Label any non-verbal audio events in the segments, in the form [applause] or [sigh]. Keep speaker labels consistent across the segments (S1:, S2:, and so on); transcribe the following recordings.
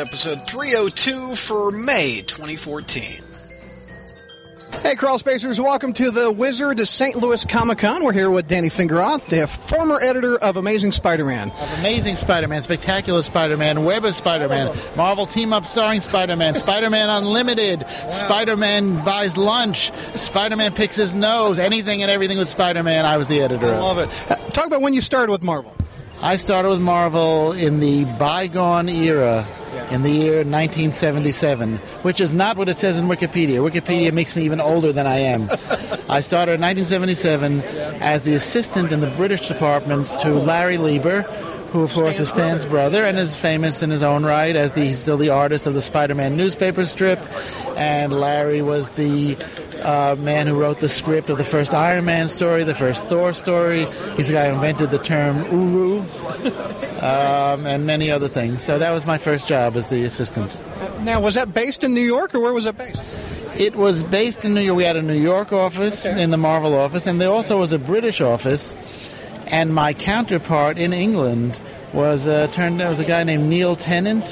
S1: This is episode 302 for May 2014.
S2: Hey, Crawl Spacers, welcome to the Wizard of St. Louis Comic Con. We're here with Danny Fingeroth, the former editor of Amazing Spider Man.
S3: Of Amazing Spider Man, Spectacular Spider Man, Web of Spider Man, Marvel Team Up starring Spider Man, Spider Man [laughs] Unlimited, Spider Man buys lunch, Spider Man picks his nose, anything and everything with Spider Man, I was the editor
S2: I
S3: of.
S2: love it. Uh, talk about when you started with Marvel.
S3: I started with Marvel in the bygone era, in the year 1977, which is not what it says in Wikipedia. Wikipedia oh. makes me even older than I am. [laughs] I started in 1977 as the assistant in the British department to Larry Lieber, who of course is Stan's brother and is famous in his own right as the, he's still the artist of the Spider-Man newspaper strip. And Larry was the uh, man who wrote the script of the first Iron Man story, the first Thor story. He's the guy who invented the term Uru, um, and many other things. So that was my first job as the assistant.
S2: Uh, now, was that based in New York, or where was it based?
S3: It was based in New York. We had a New York office
S2: Okay.
S3: in the Marvel office, and there also was a British office. And my counterpart in England was uh, turned was a guy named Neil Tennant,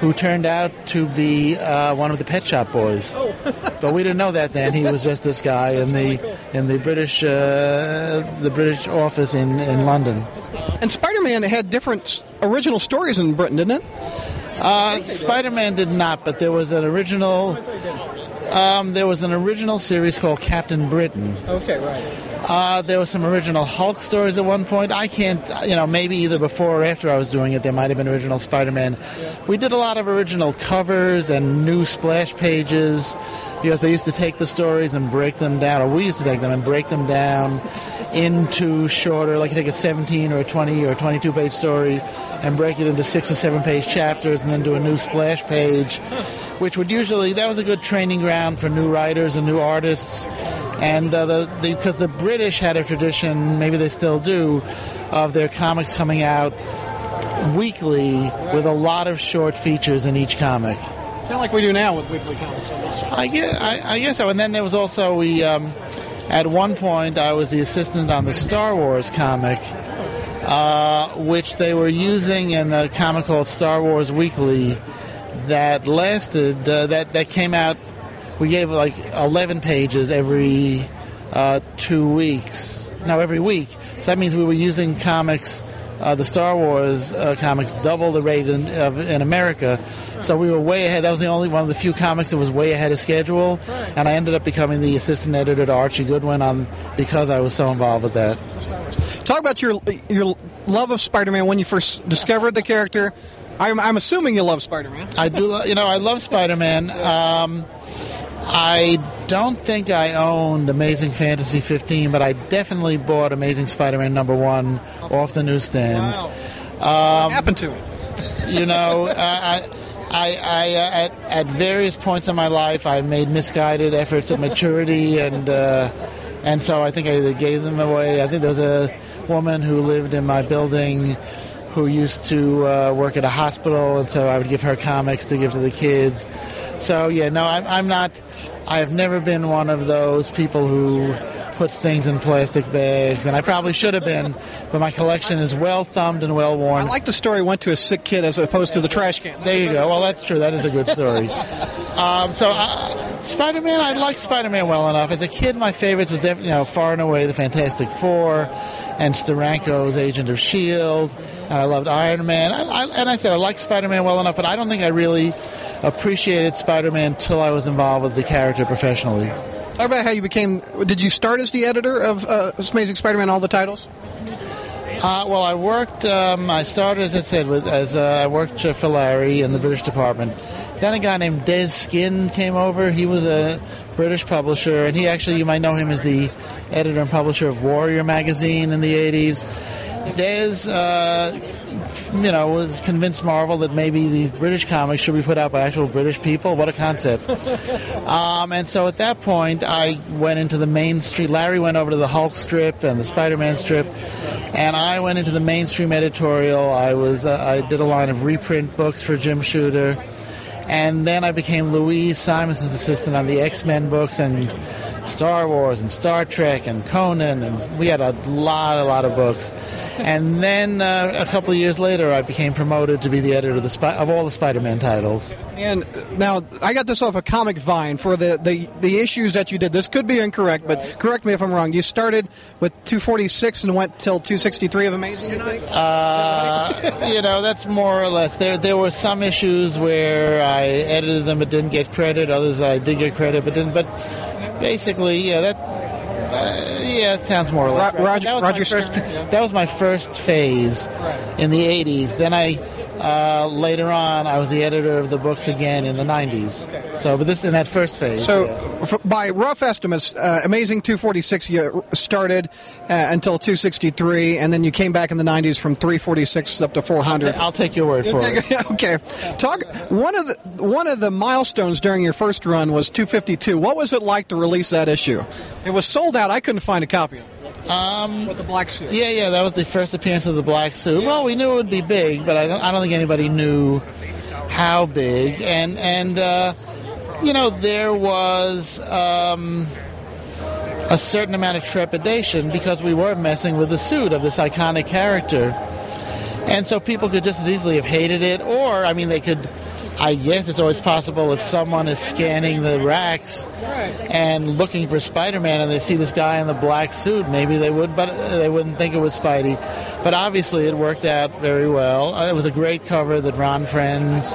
S3: who turned out to be uh, one of the Pet Shop Boys. [laughs] but we didn't know that then. He was just this guy in the in the British uh, the British office in in London.
S2: And Spider Man had different original stories in Britain, didn't it?
S3: Uh, Spider-Man did not, but there was an original. Um, there was an original series called Captain Britain.
S2: Okay, right.
S3: Uh, there were some original Hulk stories at one point. I can't, you know, maybe either before or after I was doing it, there might have been original Spider-Man. We did a lot of original covers and new splash pages because they used to take the stories and break them down, or we used to take them and break them down into shorter, like you take a 17 or a 20 or a 22 page story and break it into six or seven page chapters and then do a new splash page, [laughs] which would usually, that was a good training ground for new writers and new artists. And uh, the, the, because the British had a tradition, maybe they still do, of their comics coming out weekly with a lot of short features in each comic.
S2: Kind of like we do now with weekly comics.
S3: I guess, I, I guess so. And then there was also we. Um, at one point, I was the assistant on the Star Wars comic, uh, which they were using in a comic called Star Wars Weekly that lasted. Uh, that that came out. We gave like 11 pages every uh, two weeks. Now every week. So that means we were using comics. Uh, the Star Wars uh, comics double the rate in, of, in America, so we were way ahead. That was the only one of the few comics that was way ahead of schedule, and I ended up becoming the assistant editor to Archie Goodwin on because I was so involved with that.
S2: Talk about your your love of Spider Man when you first discovered the character. I'm, I'm assuming you love Spider Man.
S3: I do, you know, I love Spider-Man. Um, I don't think I owned Amazing Fantasy 15, but I definitely bought Amazing Spider-Man number one off the newsstand.
S2: Wow.
S3: Um,
S2: What happened to it?
S3: you know, [laughs] I, I, I uh, at, at various points in my life, I made misguided efforts at maturity, [laughs] and uh, and so I think I either gave them away. I think there was a woman who lived in my building who used to uh, work at a hospital, and so I would give her comics to give to the kids. So yeah, no, I'm, I'm not. I have never been one of those people who puts things in plastic bags, and I probably should have been, but my collection is well thumbed and well worn.
S2: I like the story went to a sick kid as opposed to the trash can.
S3: There you go. Well, that's true. That is a good story. [laughs] Um, so, uh, Spider-Man, I liked Spider-Man well enough. As a kid, my favorites was you know, far and away the Fantastic Four and Steranko's Agent of Shield. And I loved Iron Man. I, I, and I said I liked Spider-Man well enough, but I don't think I really appreciated Spider-Man till I was involved with the character professionally.
S2: Talk about how you became. Did you start as the editor of uh, Amazing Spider Man, all the titles?
S3: Uh, well, I worked. Um, I started, as I said, with as uh, I worked for Larry in the British department. Then a guy named Dez Skinn came over. He was a British publisher, and he actually, you might know him as the editor and publisher of Warrior magazine in the 80s. Dez, uh, you know, was convinced Marvel that maybe these British comics should be put out by actual British people. What a concept! [laughs] um, and so at that point, I went into the mainstream. Larry went over to the Hulk strip and the Spider-Man strip, and I went into the mainstream editorial. I was, uh, I did a line of reprint books for Jim Shooter. And then I became Louise Simonson's assistant on the X Men books and Star Wars and Star Trek and Conan, and we had a lot, a lot of books. And then uh, a couple of years later, I became promoted to be the editor of, the of all the Spider-Man titles.
S2: And now I got this off of Comic Vine for the, the, the issues that you did. This could be incorrect, but correct me if I'm wrong. You started with 246 and went till 263 of Amazing, you think?
S3: Uh, you know, that's more or less. There there were some issues where I edited them but didn't get credit. Others I did get credit but didn't. But basically, yeah, that. Uh, yeah, it sounds more or less.
S2: Ro- Roger-
S3: that, was
S2: Roger
S3: my first, that was my first phase in the 80s. Then I, uh, later on, I was the editor of the books again in the 90s. So, but this in that first phase.
S2: So,
S3: yeah.
S2: f- by rough estimates, uh, Amazing 246 you started uh, until 263, and then you came back in the 90s from 346 up to 400.
S3: I'll take your word for it. [laughs]
S2: okay. Talk. One of the one of the milestones during your first run was 252. What was it like to release that issue? It was sold out. I couldn't find a copy of it.
S3: Um,
S2: With the black suit.
S3: Yeah, yeah, that was the first appearance of the black suit. Well, we knew it would be big, but I don't, I don't think anybody knew how big. And and uh, you know, there was um, a certain amount of trepidation because we were messing with the suit of this iconic character, and so people could just as easily have hated it, or I mean, they could. I guess it's always possible if someone is scanning the racks and looking for Spider-Man and they see this guy in the black suit, maybe they would, but they wouldn't think it was Spidey. But obviously, it worked out very well. Uh, It was a great cover that Ron Frenz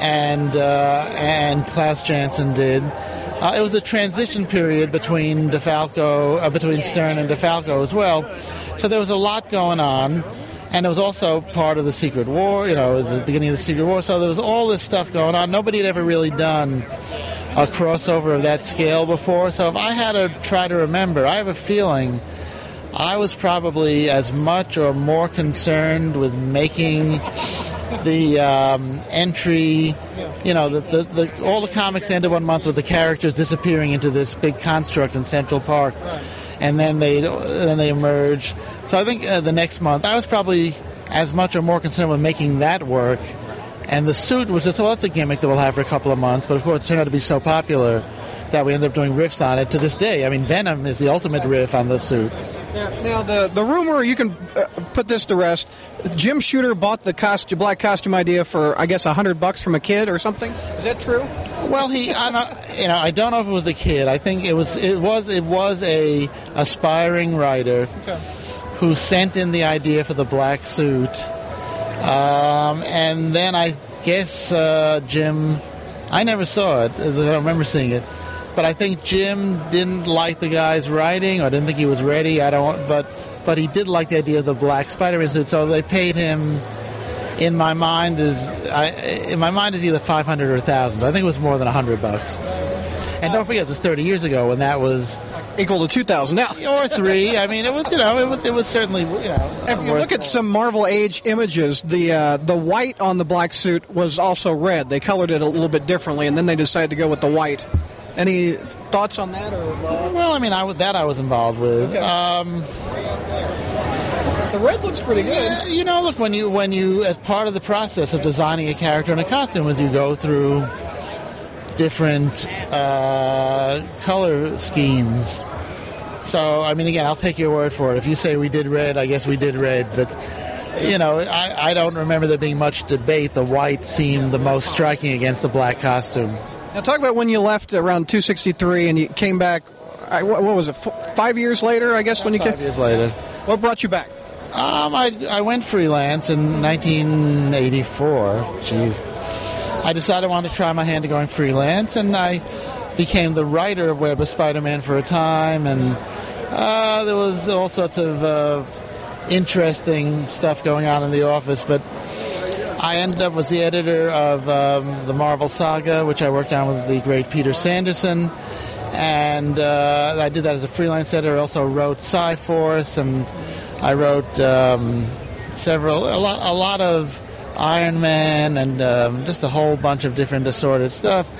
S3: and uh, and Klaus Janson did. Uh, it was a transition period between DeFalco, uh, between Stern and DeFalco as well. So there was a lot going on. And it was also part of the Secret War, you know, it was the beginning of the Secret War. So there was all this stuff going on. Nobody had ever really done a crossover of that scale before. So if I had to try to remember, I have a feeling I was probably as much or more concerned with making the um, entry, you know, the, the, the, all the comics ended one month with the characters disappearing into this big construct in Central Park, and then they then they emerge. So I think uh, the next month I was probably as much or more concerned with making that work. And the suit was just, well, it's a gimmick that we'll have for a couple of months, but of course it turned out to be so popular that we ended up doing riffs on it to this day. I mean, Venom is the ultimate riff on the suit.
S2: Now, now the the rumor you can uh, put this to rest. Jim Shooter bought the costume, black costume idea for I guess a hundred bucks from a kid or something. Is that true?
S3: Well, he, you know, I don't know if it was a kid. I think it was, it was, it was a aspiring writer who sent in the idea for the black suit, um, and then I guess uh, Jim, I never saw it. I don't remember seeing it, but I think Jim didn't like the guy's writing or didn't think he was ready. I don't, but but he did like the idea of the black Spider-Man suit, so they paid him in my mind is I, in my mind is either 500 or 1000 I think it was more than 100 bucks and don't forget it's 30 years ago when that was
S2: Equal to two thousand now.
S3: or three I mean it was you know it was it was certainly you know
S2: If you look at some Marvel Age images, the uh, the white on the black suit was also red. They colored it a little bit differently, and then they decided to go with the white. Any thoughts on that? Or
S3: well I mean I, that I was involved with um,
S2: the red looks pretty good.
S3: Yeah, you know, look when you when you as part of the process of designing a character in a costume is you go through different uh, color schemes. So I mean, again, I'll take your word for it. If you say we did red, I guess we did red, but. You know, I, I don't remember there being much debate. The white seemed the most striking against the black costume.
S2: Now talk about when you left around 263 and you came back. I, what, what was it? F- five years later, I guess when you
S3: Five
S2: came.
S3: years later.
S2: What brought you back?
S3: Um, I, I went freelance in 1984. Jeez. I decided I wanted to try my hand at going freelance, and I became the writer of Web of Spider-Man for a time, and uh, there was all sorts of uh, interesting stuff going on in the office, but I ended up was the editor of um, the Marvel Saga, which I worked on with the great Peter Sanderson, and uh, I did that as a freelance editor. I also wrote Psi-Force, and I wrote um, several, a lot, a lot of Iron Man, and um, just a whole bunch of different assorted stuff.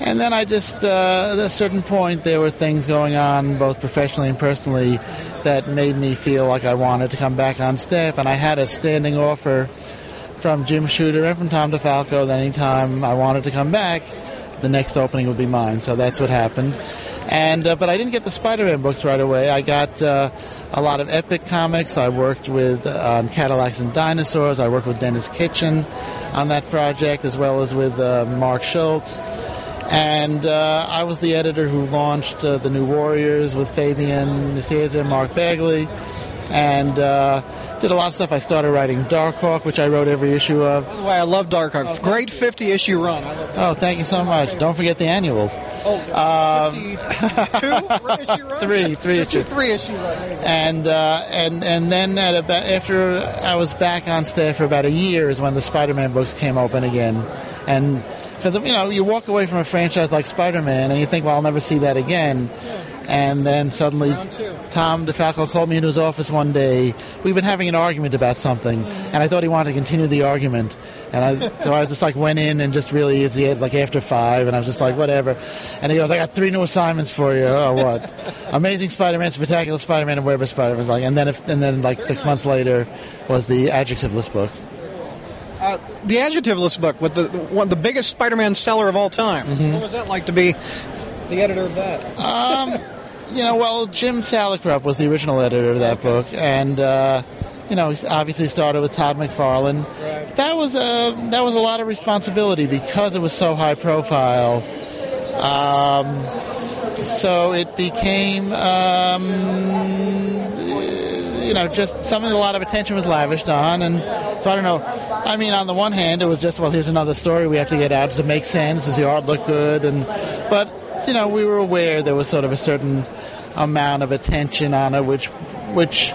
S3: And then I just, uh, at a certain point, there were things going on, both professionally and personally, that made me feel like I wanted to come back on staff. And I had a standing offer from Jim Shooter and from Tom DeFalco that anytime I wanted to come back, the next opening would be mine. So that's what happened. And uh, but I didn't get the Spider-Man books right away. I got uh, a lot of Epic comics. I worked with um, Cadillacs and Dinosaurs. I worked with Denis Kitchen on that project, as well as with uh, Mark Schultz. And uh, I was the editor who launched uh, the New Warriors with Fabian Nicieza and Mark Bagley, and uh, did a lot of stuff. I started writing Darkhawk, which I wrote every issue of.
S2: By the way, I love Darkhawk. Great 50 issue run.
S3: Oh, thank you so much. Don't forget the annuals.
S2: Oh,
S3: Um,
S2: 52 [laughs] issue run?
S3: Three, three issue.
S2: Three issue run. There you go.
S3: and uh, and and then at about after I was back on staff for about a year is when the Spider-Man books came open again, and because you know you walk away from a franchise like Spider-Man and you think, well, I'll never see that again, and then suddenly Tom DeFalco called me into his office one day. We've been having an argument about something, and I thought he wanted to continue the argument. And I, [laughs] so I just like went in and just really, it's the- like after five, and I was just like, whatever. And he goes, I got three new assignments for you. Oh, what? [laughs] Amazing Spider-Man, Spectacular Spider-Man, and Web of Spider-Man. Like, and then, if, and then like six months later was the adjectiveless book.
S2: Uh, the Adjectiveless book with the, the one the biggest Spider-Man seller of all time.
S3: Mhm.
S2: What was that like to be the editor of that?
S3: Um, [laughs] you know, well, Jim Salicrup was the original editor of that book, and uh, you know, he obviously started with Todd McFarlane.
S2: Right.
S3: That was a that was a lot of responsibility because it was so high profile. Um, so it became, um, you know, just something a lot of attention was lavished on, and so I don't know. I mean, on the one hand, it was just well, here's another story we have to get out. It make sense? Does the art look good? And but you know, we were aware there was sort of a certain amount of attention on it, which which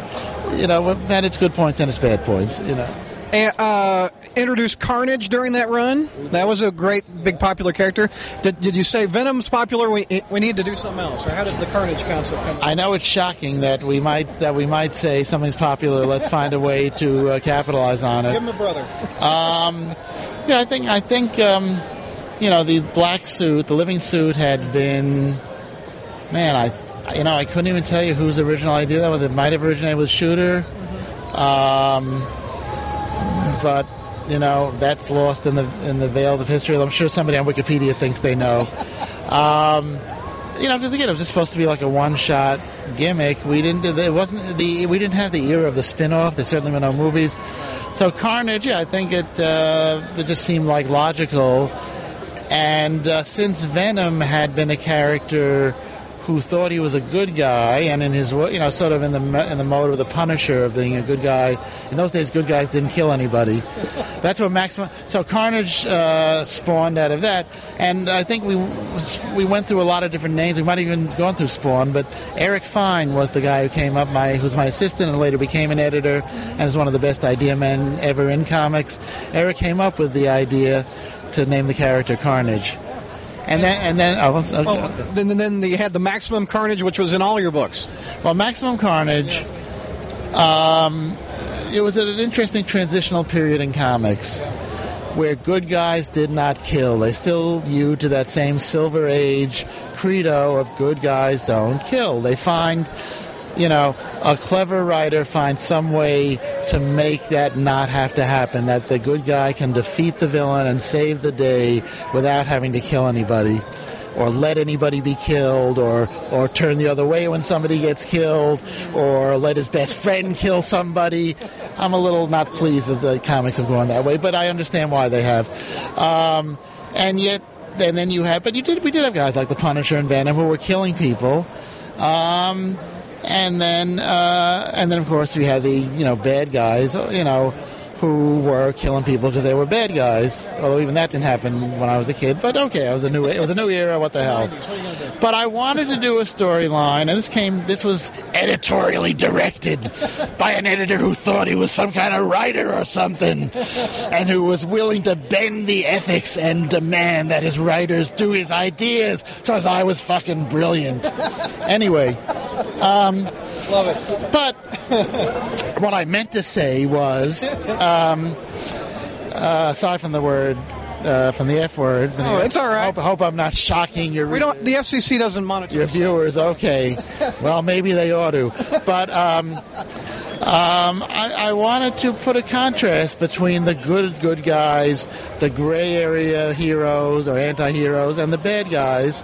S3: you know had its good points and its bad points. You know.
S2: And, uh, introduced Carnage during that run. That was a great, big, popular character. Did, did you say Venom's popular? We we need to do something else, or how did the Carnage concept come?
S3: I know it's shocking that we might that we might say something's popular. Let's find a way to uh, capitalize on it.
S2: Give him a brother.
S3: Um, yeah, I think I think um, you know the black suit, the living suit, had been man. I you know I couldn't even tell you whose original idea that was. It might have originated with Shooter, um, but you know that's lost in the in the veils of history. I'm sure somebody on Wikipedia thinks they know. Um, you know, because again, it was just supposed to be like a one-shot gimmick. We didn't. It wasn't the. We didn't have the era of the spin-off. There certainly were no movies. So Carnage, yeah, I think it. Uh, it just seemed like logical. And uh, since Venom had been a character who thought he was a good guy, and in his, you know, sort of in the in the mode of the Punisher of being a good guy. In those days, good guys didn't kill anybody. [laughs] That's what Maximum. So Carnage uh, spawned out of that, and I think we we went through a lot of different names. We might have even gone through Spawn, but Eric Fein was the guy who came up, my who's my assistant, and later became an editor, and is one of the best idea men ever in comics. Eric came up with the idea to name the character Carnage, and then and then oh, sorry.
S2: Oh, then, then, you had the Maximum Carnage, which was in all your books.
S3: Well, Maximum Carnage, um, it was at an interesting transitional period in comics where good guys did not kill. They still hewed to that same Silver Age credo of good guys don't kill. They find, you know, a clever writer finds some way to make that not have to happen, that the good guy can defeat the villain and save the day without having to kill anybody or let anybody be killed or or turn the other way when somebody gets killed or let his best friend kill somebody. I'm a little not pleased that the comics have gone that way but i understand why they have. Um, and yet and then you have but you did we did have guys like the punisher and venom who were killing people. Um, and then uh, and then of course we had the you know bad guys you know who were killing people because they were bad guys. Although even that didn't happen when I was a kid. But okay, it was a new it was a new era. What the hell? But I wanted to do a storyline, and this came. This was editorially directed by an editor who thought he was some kind of writer or something, and who was willing to bend the ethics and demand that his writers do his ideas because I was fucking brilliant. Anyway, um,
S2: Love it.
S3: but what I meant to say was, [laughs] um, uh, aside from the word, uh, from the F word,
S2: Oh, it's all right.
S3: Hope, hope I'm not shocking your
S2: We don't. The FCC doesn't monitor.
S3: your viewers. Okay, [laughs] well maybe they ought to, but um, um, I, I wanted to put a contrast between the good good guys, the gray area heroes or anti-heroes, and the bad guys.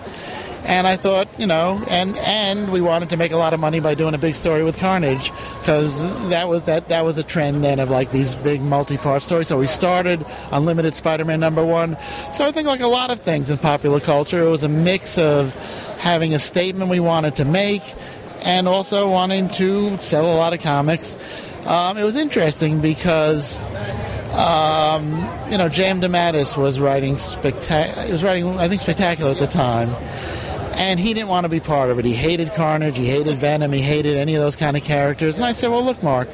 S3: And I thought, you know, and and we wanted to make a lot of money by doing a big story with Carnage, because that was that that was a trend then of like these big multi-part stories. So we started Unlimited Spider-Man number one. So I think like a lot of things in popular culture, it was a mix of having a statement we wanted to make, and also wanting to sell a lot of comics. Um, it was interesting because um, you know, J.M. DeMatteis was writing spectacular. Was writing, I think, spectacular at the time, and he didn't want to be part of it. He hated Carnage, he hated Venom, he hated any of those kind of characters. And I said, well, look, Mark,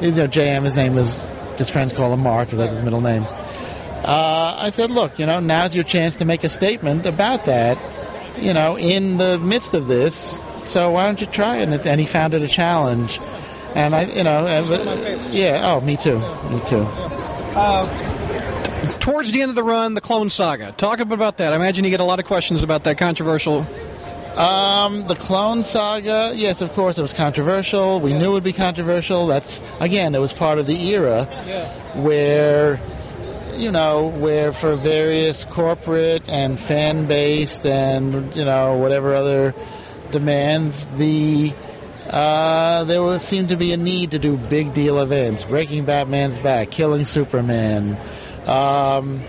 S3: you know, J.M. His name is his friends call him Mark because that's his middle name. Uh, I said, look, you know, now's your chance to make a statement about that. You know, in the midst of this, so why don't you try it? And he found it a challenge. And I, you know, uh, yeah. Oh, me too. Me too.
S2: Uh, towards the end of the run, the Clone Saga. Talk about that. I imagine you get a lot of questions about that controversial.
S3: Um, the Clone Saga, yes, of course, it was controversial. We knew it would be controversial. That's again, it was part of the era where, you know, where for various corporate and fan-based and you know whatever other demands, the uh, there would seem to be a need to do big deal events, breaking Batman's back, killing Superman. Um,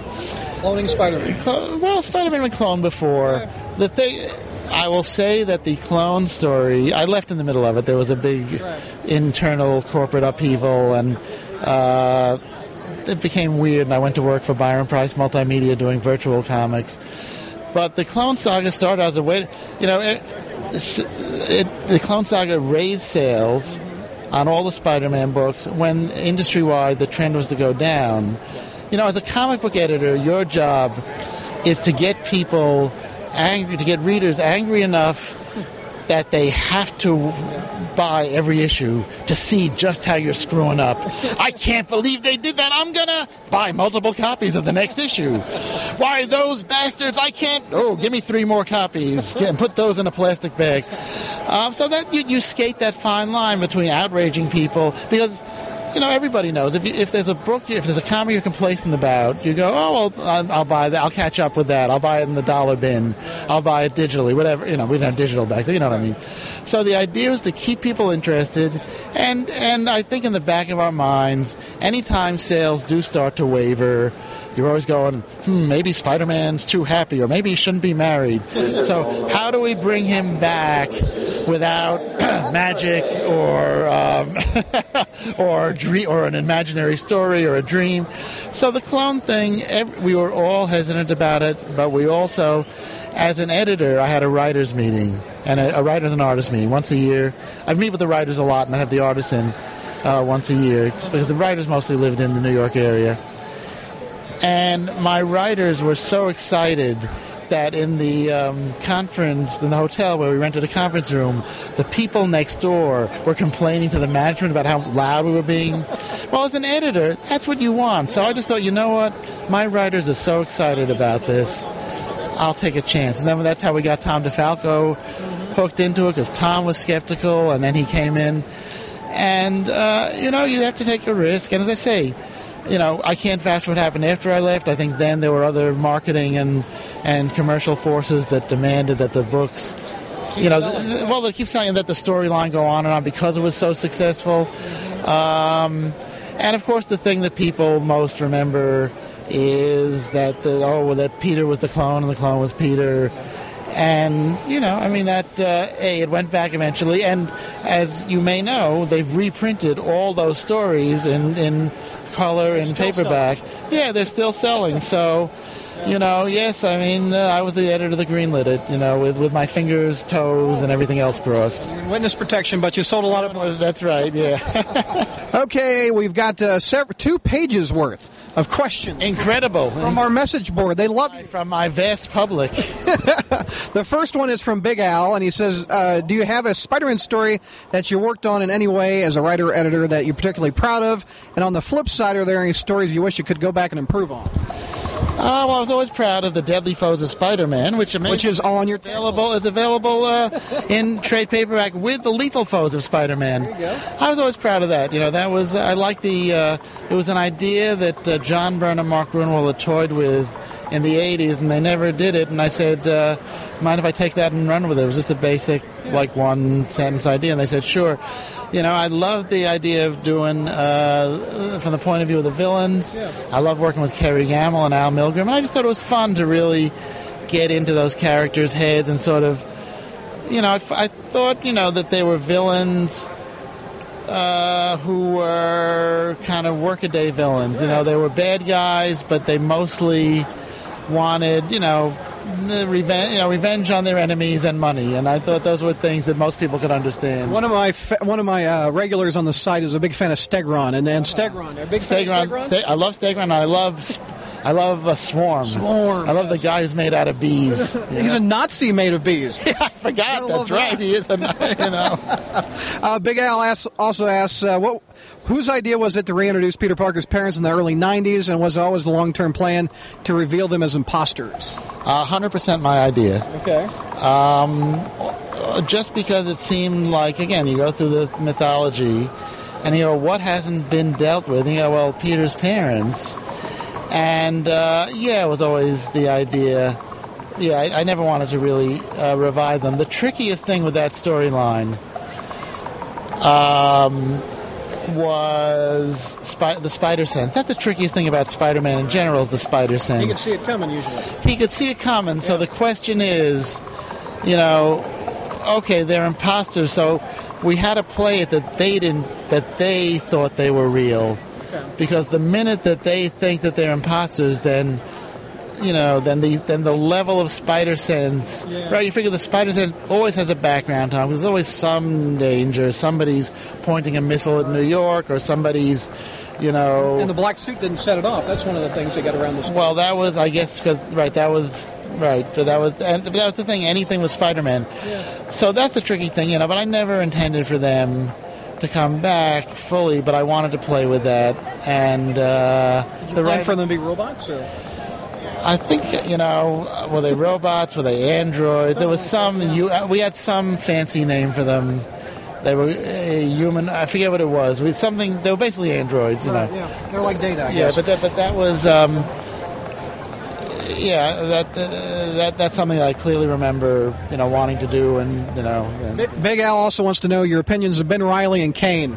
S2: Cloning Spider-Man.
S3: well, Spider-Man was cloned before. The thing, I will say that the clone story, I left in the middle of it. There was a big right. internal corporate upheaval, and uh, it became weird. And I went to work for Byron Preiss Multimedia doing virtual comics. But the Clone Saga started as a way, you know, it, it, the Clone Saga raised sales on all the Spider-Man books when industry-wide the trend was to go down. You know, as a comic book editor, your job is to get people angry, to get readers angry enough that they have to buy every issue to see just how you're screwing up. I can't believe they did that. I'm gonna buy multiple copies of the next issue. Why those bastards? I can't. Oh, give me three more copies and put those in a plastic bag. Um, so that you, you skate that fine line between outraging people because you know, everybody knows if you, if there's a book, if there's a comic you're complacent about, you go, oh, well, I'll, I'll, buy that. I'll catch up with that. I'll buy it in the dollar bin. I'll buy it digitally, whatever. You know, we didn't have digital back then. You know what I mean? So the idea is to keep people interested, and and I think in the back of our minds, anytime sales do start to waver, you're always going, hmm, maybe Spider-Man's too happy, or maybe he shouldn't be married. So how do we bring him back without [clears throat] magic or um, [laughs] or dream or an imaginary story or a dream? So the clone thing, we were all hesitant about it, but we also, as an editor, I had a writers meeting and a, a writers and artists meeting once a year. I meet with the writers a lot, and I have the artists in. Uh, once a year because the writers mostly lived in the New York area. And my writers were so excited that in the um, conference, in the hotel where we rented a conference room, the people next door were complaining to the management about how loud we were being. Well, as an editor, that's what you want. So I just thought, you know what? My writers are so excited about this. I'll take a chance. And then that's how we got Tom DeFalco hooked into it because Tom was skeptical, and then he came in. And, uh, you know, you have to take a risk. And as I say, you know, I can't vouch what happened after I left. I think then there were other marketing and and commercial forces that demanded that the books, you know, th- well, they keep saying that the storyline go on and on because it was so successful. Um, and of course, the thing that people most remember is that the oh, well, that Peter was the clone and the clone was Peter. And you know, I mean that uh, a it went back eventually, and as you may know, they've reprinted all those stories in in color and paperback. Selling. Yeah, they're still selling. So, you know, yes, I mean, uh, I was the editor of that greenlit it, you know, with, with my fingers, toes, and everything else crossed.
S2: Witness protection, but you sold a lot of.
S3: That's right, yeah. [laughs]
S2: okay, we've got uh, several, two pages worth of questions.
S3: Incredible.
S2: From our message board. They love you.
S3: From my vast public. [laughs]
S2: the first one is from Big Al, and he says, uh, Do you have a Spider Man story that you worked on in any way as a writer or editor that you're particularly proud of? And on the flip side, are there any stories you wish you could go back and improve on?
S3: Uh, well, I was always proud of the Deadly Foes of Spider-Man, which,
S2: which is on your
S3: available is available uh, in trade paperback with the Lethal Foes of Spider-Man. I was always proud of that. You know, that was I like the. Uh, it was an idea that uh, John Byrne and Mark Gruenwald had toyed with in the 80s, and they never did it. And I said, uh, mind if I take that and run with it? It was just a basic, like one sentence idea, and they said, sure. You know, I love the idea of doing uh, from the point of view of the villains.
S2: Yeah.
S3: I love working with Kerry Gammill and Al Milgrom, and I just thought it was fun to really get into those characters' heads and sort of, you know, I, I thought, you know, that they were villains uh, who were kind of workaday villains. You know, they were bad guys, but they mostly wanted, you know, the revenge, you know, revenge on their enemies and money. And I thought those were things that most people could understand.
S2: One of my fa- one of my uh, regulars on the site is a big fan of Stegron, and and Stegron, a big fan
S3: Stegron,
S2: of Stegron.
S3: Ste- I love Stegron. I love, Sp- I love a Swarm.
S2: Swarm,
S3: I love the
S2: yes.
S3: guy who's made out of bees. [laughs]
S2: He's a Nazi made of bees. [laughs]
S3: Yeah, I forgot. That's right.
S2: that.
S3: He is. A, [laughs] you know.
S2: Uh, Big Al asks, also asks, uh, what, whose idea was it to reintroduce Peter Parker's parents in the early 90s, and was it always the long-term plan to reveal them as imposters?
S3: Hundred percent my idea.
S2: Okay.
S3: Um, just because it seemed like, again, you go through the mythology, and you go, what hasn't been dealt with? And you go, well, Peter's parents, and uh, yeah, it was always the idea. Yeah, I, I never wanted to really uh, revive them. The trickiest thing with that storyline um, was spi- the spider sense. That's the trickiest thing about Spider-Man in general is the spider sense
S2: You can see it coming usually.
S3: he could see it coming. So the question is, you know, okay, they're imposters, so we had to play it that they didn't, that they thought they were real. Because the minute that they think that they're imposters, then. You know, then the then the level of spider sense,
S2: Yeah.
S3: right? You figure the spider sense always has a background time. There's always some danger. Somebody's pointing a missile at New York, or somebody's, you know,
S2: And the black suit didn't set it off. That's one of the things they got around this.
S3: well, that was, I guess, because right, that was right. But that was, and that was the thing. Anything with Spider-Man.
S2: Yeah.
S3: So that's the tricky thing, you know. But I never intended for them to come back fully, but I wanted to play with that. And uh, the right,
S2: for them to be robots? Or?
S3: I think, you know, were they robots? Were they androids? There was some. You, uh, we had some fancy name for them. They were uh, human. I forget what it was. We something. They were basically androids, you know.
S2: Right, yeah, they're like data. I
S3: Yeah,
S2: guess.
S3: but that, but that was, um, yeah, that, uh, that that's something I clearly remember, you know, wanting to do, and you know, and,
S2: Big, Big Al also wants to know your opinions of Ben Reilly and Kaine.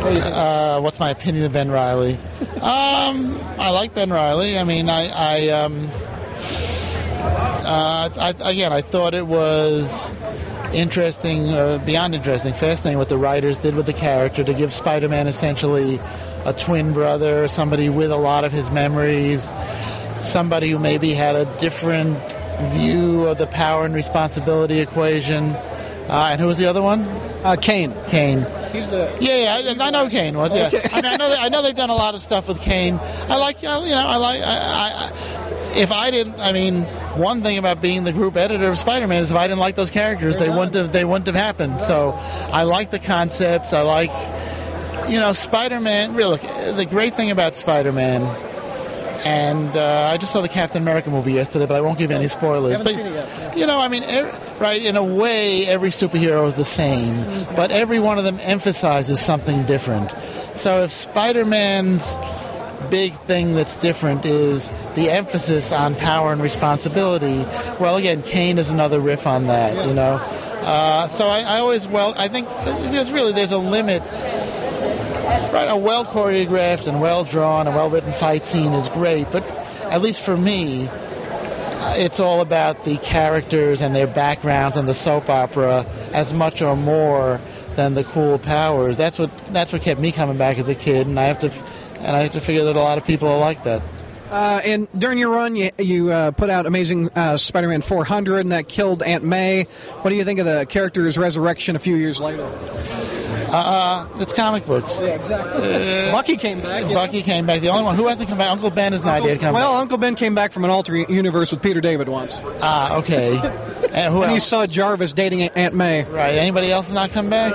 S3: uh, what's my opinion of Ben Reilly? Um, I like Ben Reilly. I mean, I, I, um, uh, I, again, I thought it was interesting, uh, beyond interesting, fascinating what the writers did with the character to give Spider-Man essentially a twin brother, somebody with a lot of his memories, somebody who maybe had a different view of the power and responsibility equation. Uh, and who was the other one?
S2: Uh, Kaine.
S3: Kaine.
S2: He's the.
S3: Yeah, yeah, I, I know Kaine was. Yeah,
S2: Okay.
S3: I mean, I know, they, I know they've done a lot of stuff with Kaine. I like, you know, I like. I, I, I, if I didn't, I mean, one thing about being the group editor of Spider-Man is if I didn't like those characters, they
S2: They're
S3: wouldn't have, they wouldn't have happened. So, I like the concepts. I like, you know, Spider-Man. Really, look, the great thing about Spider-Man. And uh, I just saw the Captain America movie yesterday, but I won't give you any spoilers. But
S2: seen it yet, yeah.
S3: you know, I mean, er, right? In a way, every superhero is the same, but every one of them emphasizes something different. So if Spider-Man's big thing that's different is the emphasis on power and responsibility, well, again, Kaine is another riff on that. You know, uh, so I, I always well, I think because really there's a limit. Right, a well choreographed and well drawn and well written fight scene is great, but at least for me, it's all about the characters and their backgrounds and the soap opera as much or more than the cool powers. That's what that's what kept me coming back as a kid, and I have to and I have to figure that a lot of people are like that.
S2: Uh, and during your run, you, you uh, put out Amazing uh, Spider-Man 400, and that killed Aunt May. What do you think of the character's resurrection a few years later?
S3: Uh, it's comic books.
S2: Yeah, exactly.
S3: Uh,
S2: Bucky came back. yeah.
S3: Bucky came back. The only one who hasn't come back, Uncle Ben, is not yet come
S2: well,
S3: back.
S2: Well, Uncle Ben came back from an alternate universe with Peter David once,
S3: Ah, okay. [laughs] and who
S2: and he saw Jarvis dating Aunt May.
S3: Right. Anybody else not come back?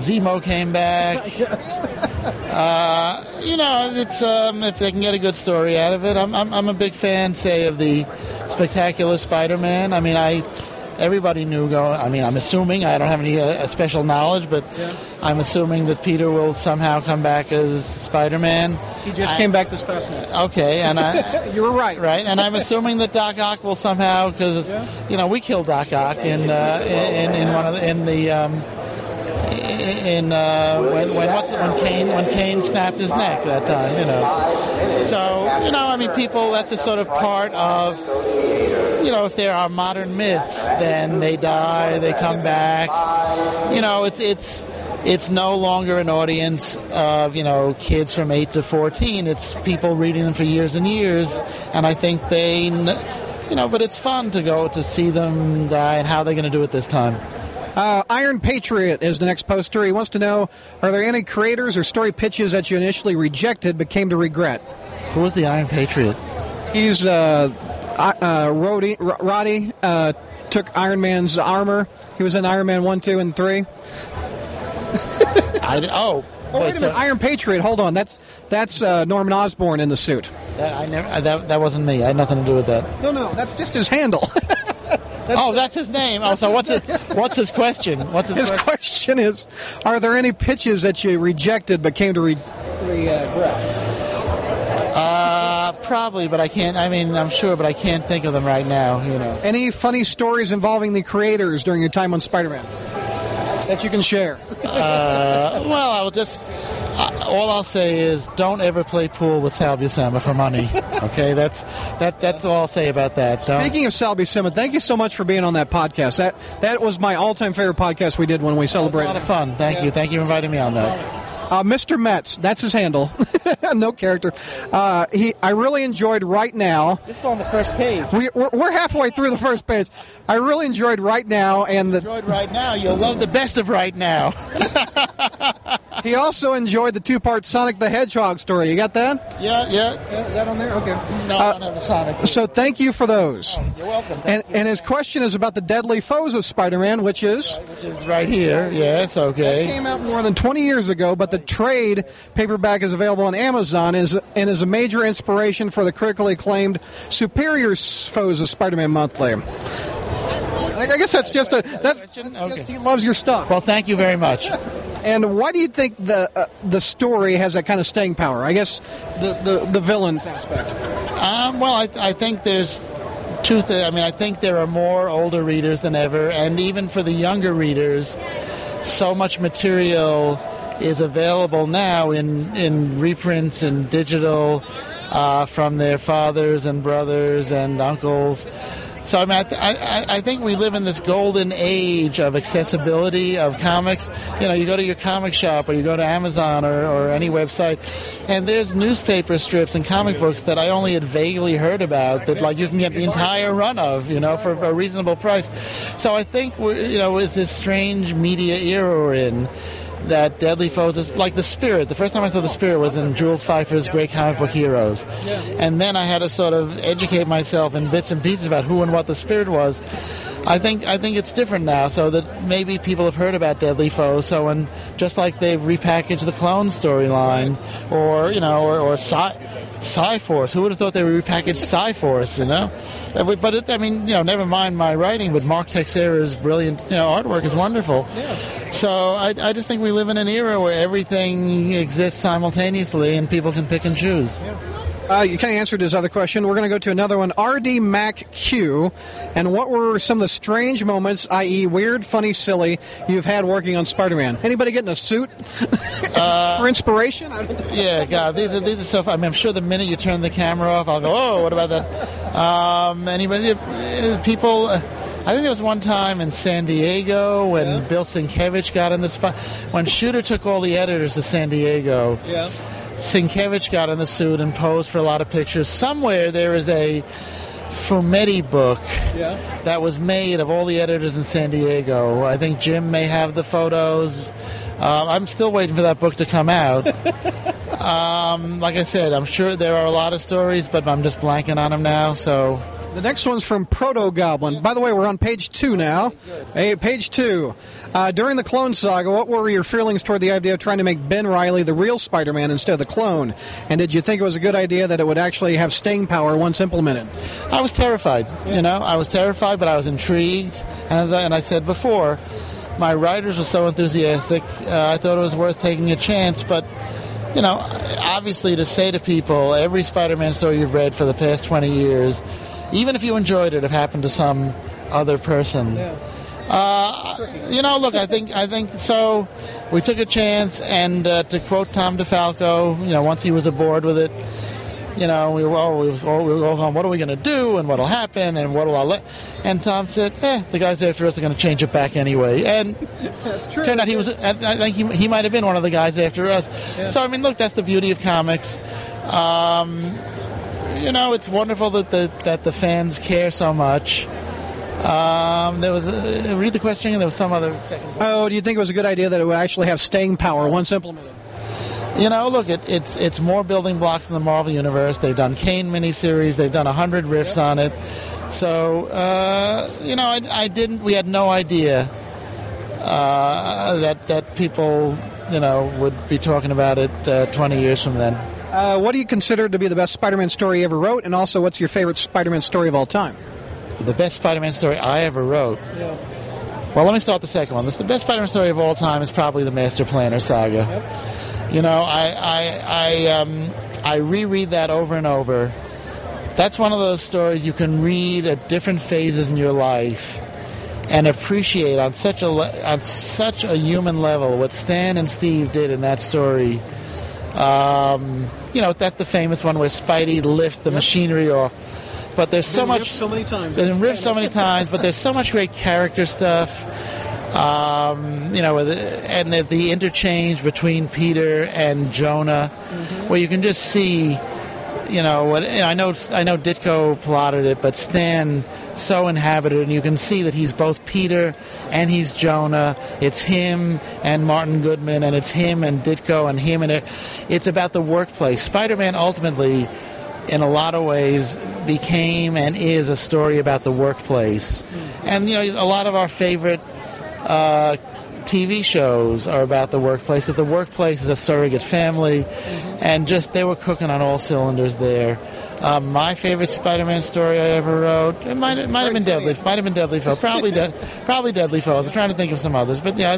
S3: Zemo came back. [laughs]
S2: Yes.
S3: Uh, you know, it's um, if they can get a good story out of it. I'm, I'm I'm a big fan, say, of the Spectacular Spider-Man. I mean, I everybody knew going. I mean, I'm assuming I don't have any uh, special knowledge, but I'm assuming that Peter will somehow come back as Spider-Man.
S2: He just
S3: I-
S2: came back this past night.
S3: Okay, and I. [laughs]
S2: you were right.
S3: Right, and I'm assuming that Doc Ock will somehow, because you know we killed Doc Ock in uh, in in one of the, in the um, in uh, when when what's it, when Kaine when Kaine snapped his neck that time, you know. So you know, I mean, people that's a sort of part of you know if there are modern myths, then they die, they come back. You know, it's it's it's no longer an audience of you know kids from 8 to 14 it's people reading them for years and years and i think they you know but it's fun to go to see them die and how they're going to do it this time
S2: Uh, Iron Patriot is the next poster. He wants to know: Are there any creators or story pitches that you initially rejected but came to regret?
S3: who was the iron patriot
S2: He's uh, uh, Rhodey, Rhodey uh, took Iron Man's armor. He was in Iron Man one, two, and three. [laughs]
S3: I, oh
S2: Oh, wait a minute, Iron Patriot. Hold on, that's that's uh, Norman Osborn in the suit.
S3: that, I never, uh, that, that wasn't me i had nothing to do with that
S2: No, no, that's just his handle. [laughs]
S3: oh that's his name. Oh so what's his, [laughs] what's his question? What's his,
S2: his
S3: question?
S2: question is: Are there any pitches that you rejected but came to re- regret?
S3: uh probably but i can't i mean i'm sure but i can't think of them right now you know.
S2: Any funny stories involving the creators during your time on Spider-Man that you can share?
S3: Uh, well, I will just. Uh, all I'll say is, don't ever play pool with Sal Buscema for money. [laughs] Okay, that's that. That's all I'll say about that. Don't,
S2: Speaking of Sal Buscema, thank you so much for being on that podcast. That that was my all-time favorite podcast we did when we
S3: was a lot
S2: celebrated.
S3: of fun. Thank you. Thank you for inviting me on that.
S2: Uh, Mr. Metz, that's his handle. [laughs] no character. Uh, he, I really enjoyed Right Now.
S3: Just on the first page.
S2: We, we're, we're halfway through the first page. I really enjoyed Right Now, and the,
S3: Enjoyed right now. You'll love the best of right now. [laughs]
S2: he also enjoyed the two-part Sonic the Hedgehog story. You got that?
S3: yeah, yeah.
S2: Is that on there? Okay.
S3: No,
S2: Uh,
S3: I don't have the Sonic.
S2: So thank you for those.
S3: You're welcome.
S2: And,
S3: you.
S2: and his question is about the deadly foes of Spider-Man, which is
S3: Which is right here. Yes. Okay.
S2: came out more than 20 years ago, but the trade paperback is available on Amazon is, and is a major inspiration for the critically acclaimed Superior Foes of Spider-Man Monthly. I guess that's just a that's, that's just-
S3: Okay.
S2: he loves your stuff.
S3: Well, thank you very much. [laughs]
S2: And why do you think the uh, the story has that kind of staying power? I guess the the, the villains aspect.
S3: Um, well, I, I think there's two things. I mean, I think there are more older readers than ever, and even for the younger readers, so much material is available now in in reprints and digital uh, from their fathers and brothers and uncles. So I mean, I, th- I, I- think we live in this golden age of accessibility of comics. You know, you go to your comic shop or you go to Amazon or, or any website, and there's newspaper strips and comic books that I only had vaguely heard about that like you can get the entire run of, you know, for a reasonable price. So I think we're, you know, it's this strange media era we're in that Deadly Foes is like the Spirit. The first time I saw the Spirit was in Jules Feiffer's Great Comic Book Heroes, and then I had to sort of educate myself in bits and pieces about who and what the Spirit was. I think I think it's different now, so that maybe people have heard about Deadly Foes. So when just like they've repackaged the clone storyline, or you know, or, or Psi, Psi-Force. Who would have thought they would repackage Psi-Force? You know, but it, I mean, you know, never mind my writing, but Mark Texeira's brilliant, you know, artwork is wonderful. Yeah. So I, I just think we live in an era where everything exists simultaneously and people can pick and choose.
S2: Uh, you kind of answered his other question. We're going to go to another one. RD Mac Q. And what were some of the strange moments, i.e., weird, funny, silly, you've had working on Spider-Man? Anybody getting a suit [laughs] for inspiration?
S3: Yeah, God, these are these are so. Fun. I mean, I'm sure the minute you turn the camera off, I'll go, oh, what about that? Um, anybody, uh, people. Uh, I think there was one time in San Diego when Bill Sienkiewicz got in the spot. When Shooter took all the editors to San Diego,
S2: Yeah.
S3: Sienkiewicz got in the suit and posed for a lot of pictures. Somewhere there is a Fumetti book
S2: Yeah.
S3: that was made of all the editors in San Diego. I think Jim may have the photos. Um, I'm still waiting for that book to come out. [laughs] um, like I said, I'm sure there are a lot of stories, but I'm just blanking on them now. So
S2: The next one's from Proto Goblin. By the way, we're on page two now. Hey, page two. Uh, during the Clone Saga, what were your feelings toward the idea of trying to make Ben Reilly the real Spider-Man instead of the clone? And did you think it was a good idea that it would actually have staying power once implemented?
S3: I was terrified. You know, I was terrified, but I was intrigued. And as I, and I said before, my writers were so enthusiastic. Uh, I thought it was worth taking a chance, but you know, obviously to say to people, every Spider-Man story you've read for the past 20 years, even if you enjoyed it, it happened to some other person.
S2: Yeah.
S3: Uh, you know, look, I think I think so. We took a chance, and uh, to quote Tom DeFalco, you know, once he was aboard with it, you know, we were all, we were all, we were all going, what are we going to do, and what'll happen, and what'll I let? And Tom said, eh, the guys after us are going to change it back anyway. And [laughs]
S2: That's true.
S3: turned out he was, I I think he, he might have been one of the guys after us.
S2: Yeah.
S3: So I mean, look, that's the beauty of comics. Um, you know, it's wonderful that the that the fans care so much. Um, there was a, read the question, and there was some other second.
S2: Oh, do you think it was a good idea that it would actually have staying power once implemented?
S3: You know, look, it, it's it's more building blocks in the Marvel universe. They've done Kaine miniseries. They've done a hundred riffs on it. So, uh, you know, I, I didn't. We had no idea uh, that that people, you know, would be talking about it uh, 20 years from then.
S2: Uh, what do you consider to be the best Spider-Man story you ever wrote, and also what's your favorite Spider-Man story of all time?
S3: The best Spider-Man story I ever wrote. Well, let me start with the second one. This, the best Spider-Man story of all time is probably the Master Planner saga. You know, I I I, um, I reread that over and over. That's one of those stories you can read at different phases in your life and appreciate on such a le- on such a human level what Stan and Steve did in that story. Um, you know, that's the famous one where Spidey lifts the machinery off. But there's so much
S2: so many times.
S3: been riffed so many times, but there's so much great character stuff. Um, you know, and the, the interchange between Peter and Jonah, where you can just see, you know, what I know. I know Ditko plotted it, but Stan so inhabited, and you can see that he's both Peter and he's Jonah. It's him and Martin Goodman, and it's him and Ditko and him and it. It's about the workplace. Spider-Man ultimately in a lot of ways became and is a story about the workplace. And you know, a lot of our favorite uh, TV shows are about the workplace because the workplace is a surrogate family, and just they were cooking on all cylinders there. Um, my favorite Spider-Man story I ever wrote, it might, it might have been Deadly, might have been Deadly Foe, probably de- [laughs] probably Deadly Foe. I'm trying to think of some others, but yeah,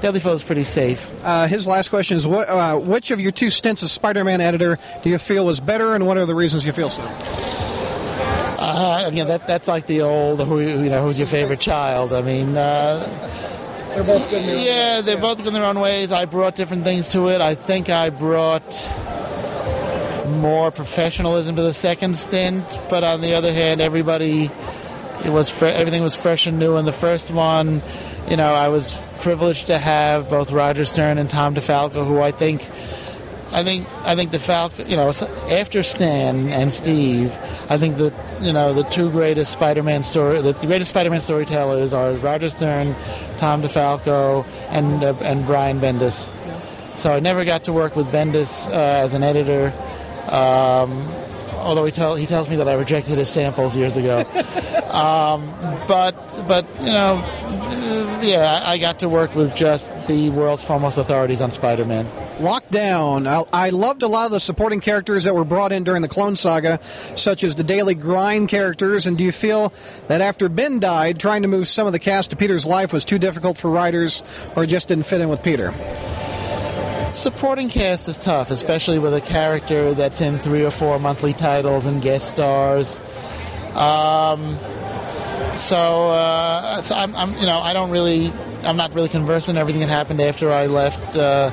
S3: Deadly Foe is pretty safe.
S2: Uh, his last question is: what, uh, Which of your two stints as Spider-Man editor do you feel was better, and what are the reasons you feel so?
S3: Uh, again, that that's like the old who you know who's your favorite child. I mean, uh,
S2: They're both good.
S3: yeah, they're both good in their own ways. I brought different things to it. I think I brought more professionalism to the second stint, but on the other hand, everybody it was fre- everything was fresh and new in the first one. You know, I was privileged to have both Roger Stern and Tom DeFalco, who I think. I think I think DeFalco, you know, after Stan and Steve, I think that you know the two greatest Spider-Man story, the greatest Spider-Man storytellers are Roger Stern, Tom DeFalco, and uh, and Brian Bendis. So I never got to work with Bendis uh, as an editor. Um, although he, tell, he tells me that I rejected his samples years ago. [laughs] um, but but you know, yeah, I got to work with just the world's foremost authorities on Spider-Man.
S2: Lockdown. I, I loved a lot of the supporting characters that were brought in during the Clone Saga, such as the Daily Grind characters. And do you feel that after Ben died, trying to move some of the cast to Peter's life was too difficult for writers, or just didn't fit in with Peter?
S3: Supporting cast is tough, especially with a character that's in three or four monthly titles and guest stars. Um, so, uh, so I'm, I'm, you know, I don't really, I'm not really conversant in everything that happened after I left. Uh,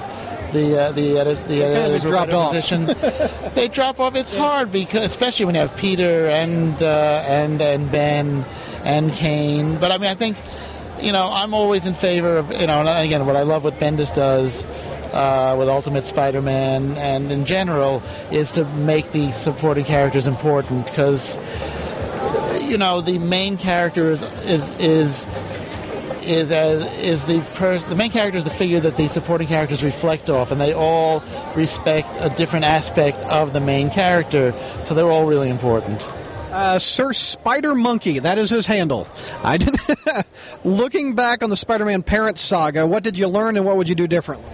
S3: the uh, the edit the, the
S2: dropped off.
S3: position. [laughs] they drop off. It's hard because especially when you have Peter and uh, and and Ben and Kaine. But I mean, I think you know I'm always in favor of you know and again what I love what Bendis does. Uh, with Ultimate Spider-Man and in general is to make the supporting characters important because you know the main character is is is is as is the pers- the main character is the figure that the supporting characters reflect off, and they all respect a different aspect of the main character, so they're all really important.
S2: Uh, Sir Spider Monkey, that is his handle. I didn't. [laughs] Looking back on the Spider-Man parent saga, what did you learn and what would you do differently?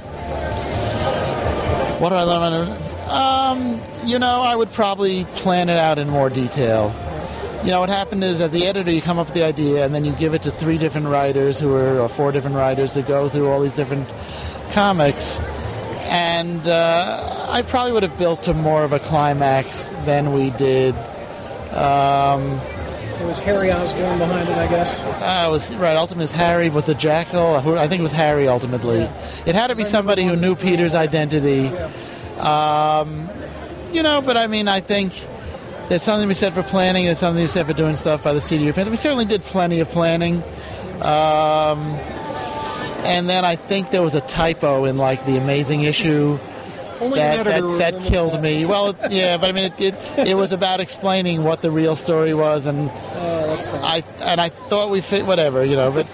S3: What did I learn? Um, you know, I would probably plan it out in more detail. You know, what happened is as the editor, you come up with the idea and then you give it to three different writers who are, or four different writers to go through all these different comics. And uh, I probably would have built to more of a climax than we did. Um,
S2: It was Harry Osborn behind it, I guess.
S3: uh, it was right. Ultimately, it was Harry was the jackal. Who- I think it was Harry. Ultimately, it had to be somebody who knew Peter's identity. Um, you know, but I mean, I think there's something to be said for planning. There's something to be said for doing stuff by the seat of. We certainly did plenty of planning. Um, and then I think there was a typo in like the amazing issue
S2: Only
S3: that,
S2: an editor
S3: that, that
S2: remembered
S3: killed me. Well, yeah, but I mean, it, it it was about explaining what the real story was, and
S2: Oh.
S3: I and I thought we fit whatever, you know. But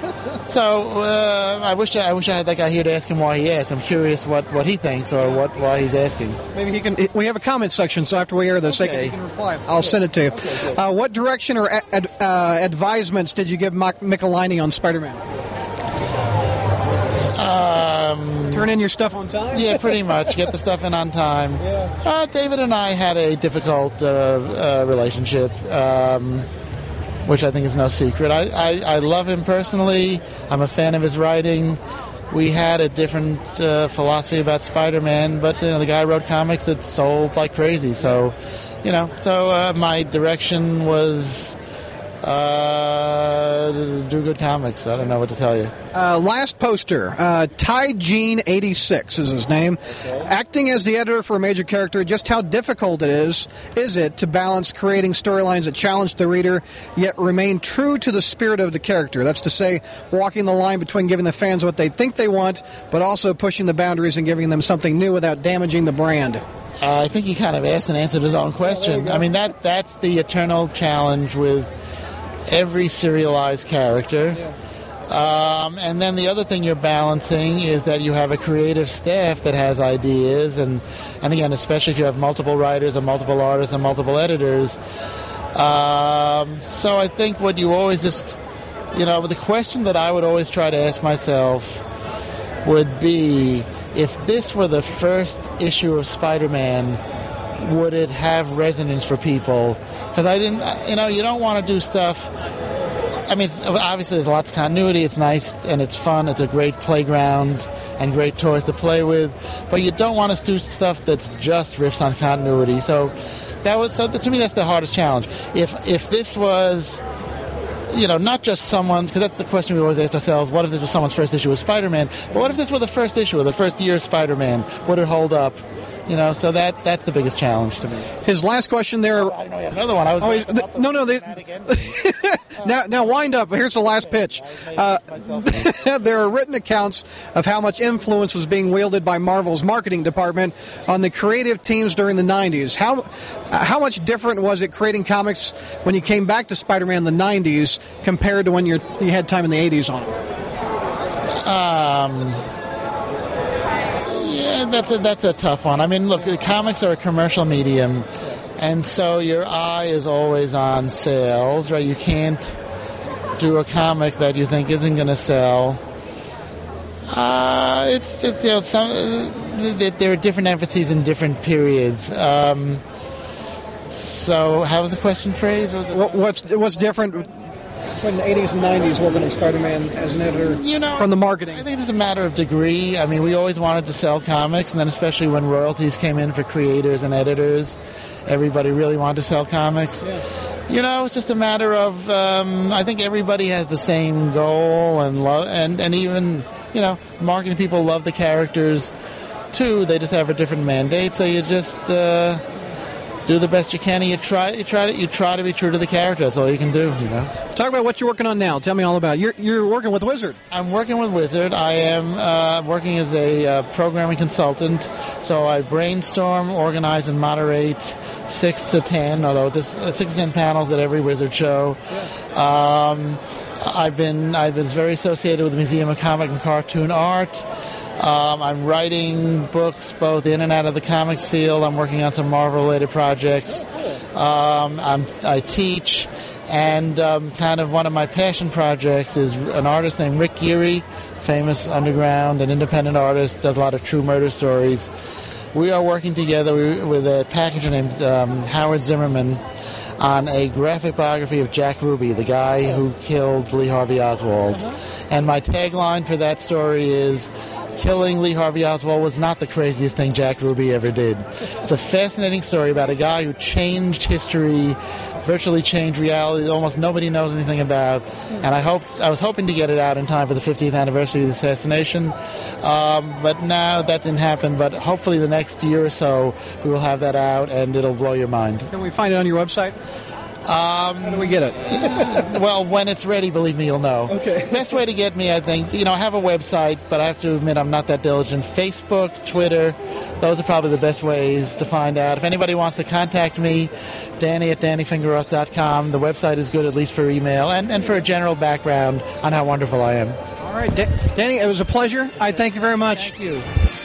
S3: so uh, I wish I, I wish I had that guy here to ask him why he asked. I'm curious what, what he thinks or what why he's asking.
S2: Maybe he can. We have a comment section, so after we air this, they can-
S3: Okay.
S2: he can reply. I'll send it to you. Uh, what direction or ad, uh, advisements did you give Mike Michelinie on Spider-Man?
S3: Um,
S2: Turn in your stuff on time.
S3: yeah, pretty much. Get the [laughs] stuff in on time. Uh, David and I had a difficult uh, uh, relationship, um, which I think is no secret. I, I, I love him personally. I'm a fan of his writing. We had a different uh, philosophy about Spider-Man, but you know, the guy wrote comics that sold like crazy. So, you know, so uh, my direction was uh, do good comics. I don't know what to tell you.
S2: Uh, last poster, uh, Ty Gene 86 is his name. Acting as the editor for a major character, just how difficult it is, is it to balance creating storylines that challenge the reader, yet remain true to the spirit of the character? That's to say, walking the line between giving the fans what they think they want, but also pushing the boundaries and giving them something new without damaging the brand.
S3: Uh, I think he kind of asked and answered his own question. I mean, that that's the eternal challenge with every serialized character. Um, and then the other thing you're balancing is that you have a creative staff that has ideas, and and again, especially if you have multiple writers and multiple artists and multiple editors. Um, so I think what you always just, you know, the question that I would always try to ask myself would be if this were the first issue of Spider-Man, would it have resonance for people? Because I didn't, you know, you don't want to do stuff. I mean, obviously there's lots of continuity. It's nice and it's fun. It's a great playground and great toys to play with. But you don't want to do stuff that's just riffs on continuity. So that would, so to me, that's the hardest challenge. If if this was you know, not just someone, because that's the question we always ask ourselves, what if this was someone's first issue of Spider-Man? But what if this were the first issue or the first year of Spider-Man? Would it hold up? You know, so that that's the biggest challenge to me.
S2: His last question there.
S3: I know you had another one. I was
S2: Oh, th- no, no. They, [laughs] now, now wind up. Here's the last pitch. Uh, [laughs] there are written accounts of how much influence was being wielded by Marvel's marketing department on the creative teams during the 90s. How uh, how much different was it creating comics when you came back to Spider-Man in the 90s compared to when you you had time in the 80s on it?
S3: Um, that's a that's a tough one. I mean, look, comics are a commercial medium, and so your eye is always on sales, right? You can't do a comic that you think isn't going to sell. Uh, it's just you know some uh, there are different emphases in different periods. Um, so, how was the question phrased?
S2: What, what's what's different between the 80s and 90s working on Spider-Man as an editor
S3: you know,
S2: from the marketing?
S3: I think it's just a matter of degree. I mean, we always wanted to sell comics, and then especially when royalties came in for creators and editors, everybody really wanted to sell comics. You know, it's just a matter of. Um, I think everybody has the same goal, and love, and and even you know, marketing people love the characters too. They just have a different mandate, so you just. Uh, do the best you can, and you try, you try to, you try to be true to the character. That's all you can do, you know.
S2: Talk about what you're working on now. Tell me all about it. You're, you're working with Wizard.
S3: I'm working with Wizard. I am uh, working as a uh, programming consultant. So I brainstorm, organize, and moderate six to ten, although this uh, six to ten panels at every Wizard show. Um, I've been I've been very associated with the Museum of Comic and Cartoon Art. Um, I'm writing books both in and out of the comics field. I'm working on some Marvel-related projects. Um, I teach, and um, kind of one of my passion projects is an artist named Rick Geary, famous underground and independent artist, does a lot of true murder stories. We are working together with a packager named um, Howard Zimmerman on a graphic biography of Jack Ruby, the guy who killed Lee Harvey Oswald. And my tagline for that story is killing Lee Harvey Oswald was not the craziest thing Jack Ruby ever did. It's a fascinating story about a guy who changed history, virtually changed reality almost nobody knows anything about. And I hoped I was hoping to get it out in time for the 50th anniversary of the assassination, um, but now that didn't happen. But hopefully the next year or so we will have that out, and it'll blow your mind.
S2: Can we find it on your website?
S3: Um,
S2: do we get it? [laughs]
S3: well, when it's ready, believe me, you'll know.
S2: Okay. [laughs]
S3: Best way to get me, I think, you know, I have a website, but I have to admit I'm not that diligent. Facebook, Twitter, those are probably the best ways to find out. If anybody wants to contact me, Danny at DannyFingeroff.com. The website is good, at least for email, and, and for a general background on how wonderful I am.
S2: All right, Da- Danny, it was a pleasure. I thank you very much.
S3: Thank you.